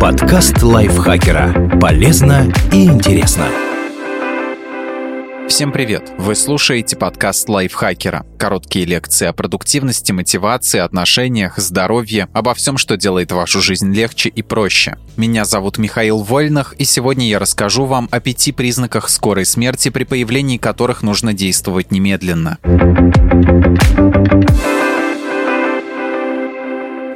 Подкаст лайфхакера. Полезно и интересно. Всем привет! Вы слушаете подкаст лайфхакера. Короткие лекции о продуктивности, мотивации, отношениях, здоровье, обо всем, что делает вашу жизнь легче и проще. Меня зовут Михаил Вольнах, и сегодня я расскажу вам о пяти признаках скорой смерти, при появлении которых нужно действовать немедленно.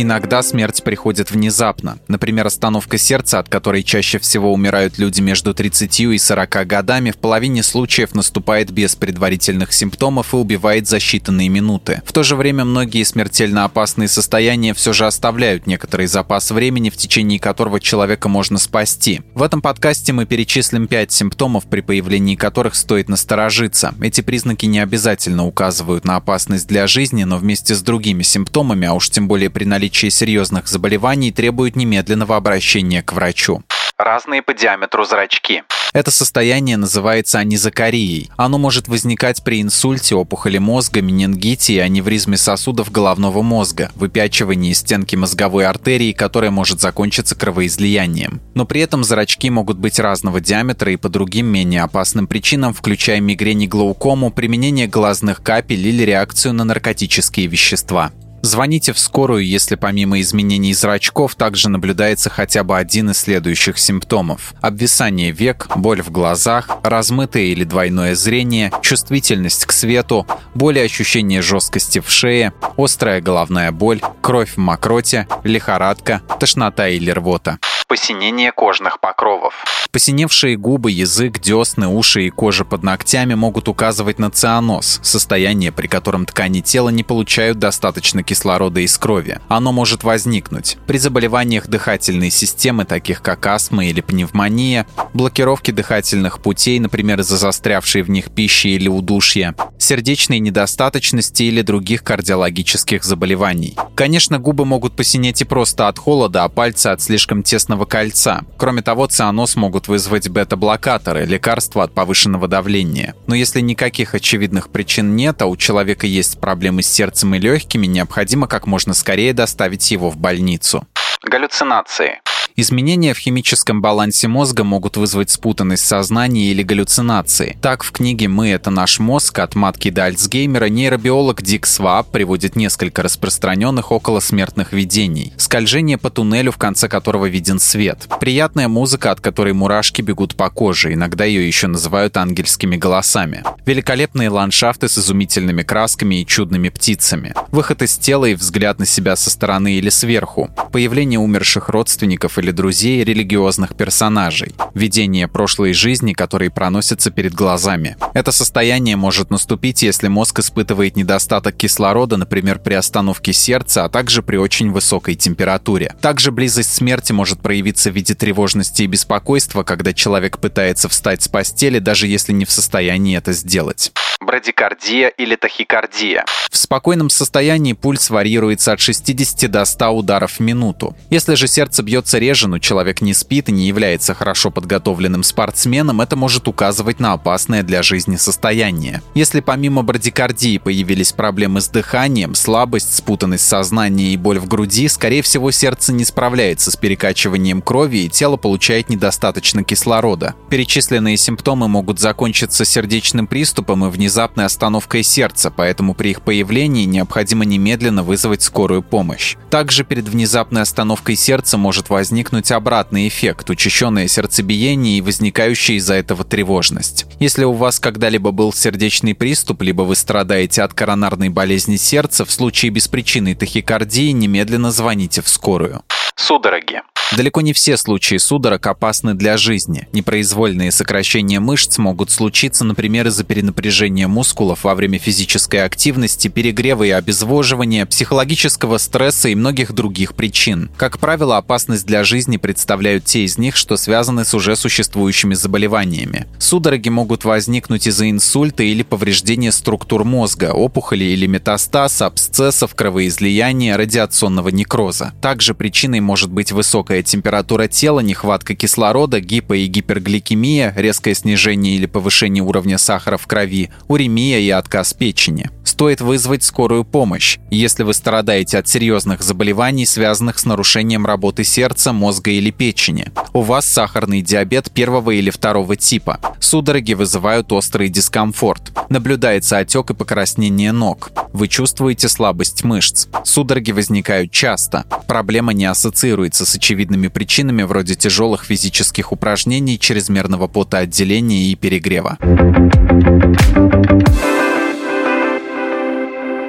Иногда смерть приходит внезапно. Например, остановка сердца, от которой чаще всего умирают люди между 30 и 40 годами, в половине случаев наступает без предварительных симптомов и убивает за считанные минуты. В то же время многие смертельно опасные состояния все же оставляют некоторый запас времени, в течение которого человека можно спасти. В этом подкасте мы перечислим 5 симптомов, при появлении которых стоит насторожиться. Эти признаки не обязательно указывают на опасность для жизни, но вместе с другими симптомами, а уж тем более при наличии наличие серьезных заболеваний требует немедленного обращения к врачу. Разные по диаметру зрачки. Это состояние называется анизокарией. Оно может возникать при инсульте, опухоли мозга, менингите и аневризме сосудов головного мозга, выпячивании стенки мозговой артерии, которая может закончиться кровоизлиянием. Но при этом зрачки могут быть разного диаметра и по другим менее опасным причинам, включая мигрень и глаукому, применение глазных капель или реакцию на наркотические вещества. Звоните в скорую, если помимо изменений зрачков также наблюдается хотя бы один из следующих симптомов. Обвисание век, боль в глазах, размытое или двойное зрение, чувствительность к свету, боль и ощущение жесткости в шее, острая головная боль, кровь в мокроте, лихорадка, тошнота или рвота посинение кожных покровов. Посиневшие губы, язык, десны, уши и кожа под ногтями могут указывать на цианоз, состояние, при котором ткани тела не получают достаточно кислорода из крови. Оно может возникнуть при заболеваниях дыхательной системы, таких как астма или пневмония, блокировке дыхательных путей, например, из-за застрявшей в них пищи или удушья, сердечной недостаточности или других кардиологических заболеваний. Конечно, губы могут посинеть и просто от холода, а пальцы от слишком тесного кольца. Кроме того, цианоз могут вызвать бета-блокаторы, лекарства от повышенного давления. Но если никаких очевидных причин нет, а у человека есть проблемы с сердцем и легкими, необходимо как можно скорее доставить его в больницу. Галлюцинации. Изменения в химическом балансе мозга могут вызвать спутанность сознания или галлюцинации. Так, в книге «Мы – это наш мозг. От матки до Альцгеймера» нейробиолог Дик Сваб приводит несколько распространенных околосмертных видений. Скольжение по туннелю, в конце которого виден свет. Приятная музыка, от которой мурашки бегут по коже, иногда ее еще называют ангельскими голосами. Великолепные ландшафты с изумительными красками и чудными птицами. Выход из тела и взгляд на себя со стороны или сверху. Появление умерших родственников или или друзей религиозных персонажей, видение прошлой жизни, которые проносятся перед глазами. Это состояние может наступить, если мозг испытывает недостаток кислорода, например, при остановке сердца, а также при очень высокой температуре. Также близость смерти может проявиться в виде тревожности и беспокойства, когда человек пытается встать с постели, даже если не в состоянии это сделать брадикардия или тахикардия. В спокойном состоянии пульс варьируется от 60 до 100 ударов в минуту. Если же сердце бьется реже, но человек не спит и не является хорошо подготовленным спортсменом, это может указывать на опасное для жизни состояние. Если помимо брадикардии появились проблемы с дыханием, слабость, спутанность сознания и боль в груди, скорее всего сердце не справляется с перекачиванием крови и тело получает недостаточно кислорода. Перечисленные симптомы могут закончиться сердечным приступом и внезапной остановкой сердца, поэтому при их появлении необходимо немедленно вызвать скорую помощь. Также перед внезапной остановкой сердца может возникнуть обратный эффект – учащенное сердцебиение и возникающая из-за этого тревожность. Если у вас когда-либо был сердечный приступ, либо вы страдаете от коронарной болезни сердца, в случае беспричинной тахикардии немедленно звоните в скорую. Судороги. Далеко не все случаи судорог опасны для жизни. Непроизвольные сокращения мышц могут случиться, например, из-за перенапряжения мускулов во время физической активности, перегрева и обезвоживания, психологического стресса и многих других причин. Как правило, опасность для жизни представляют те из них, что связаны с уже существующими заболеваниями. Судороги могут возникнуть из-за инсульта или повреждения структур мозга, опухоли или метастаз, абсцессов, кровоизлияния, радиационного некроза. Также причиной может быть высокая высокая температура тела, нехватка кислорода, гипо- и гипергликемия, резкое снижение или повышение уровня сахара в крови, уремия и отказ печени. Стоит вызвать скорую помощь, если вы страдаете от серьезных заболеваний, связанных с нарушением работы сердца, мозга или печени. У вас сахарный диабет первого или второго типа. Судороги вызывают острый дискомфорт. Наблюдается отек и покраснение ног. Вы чувствуете слабость мышц. Судороги возникают часто. Проблема не ассоциируется с очевидными причинами вроде тяжелых физических упражнений, чрезмерного потоотделения и перегрева.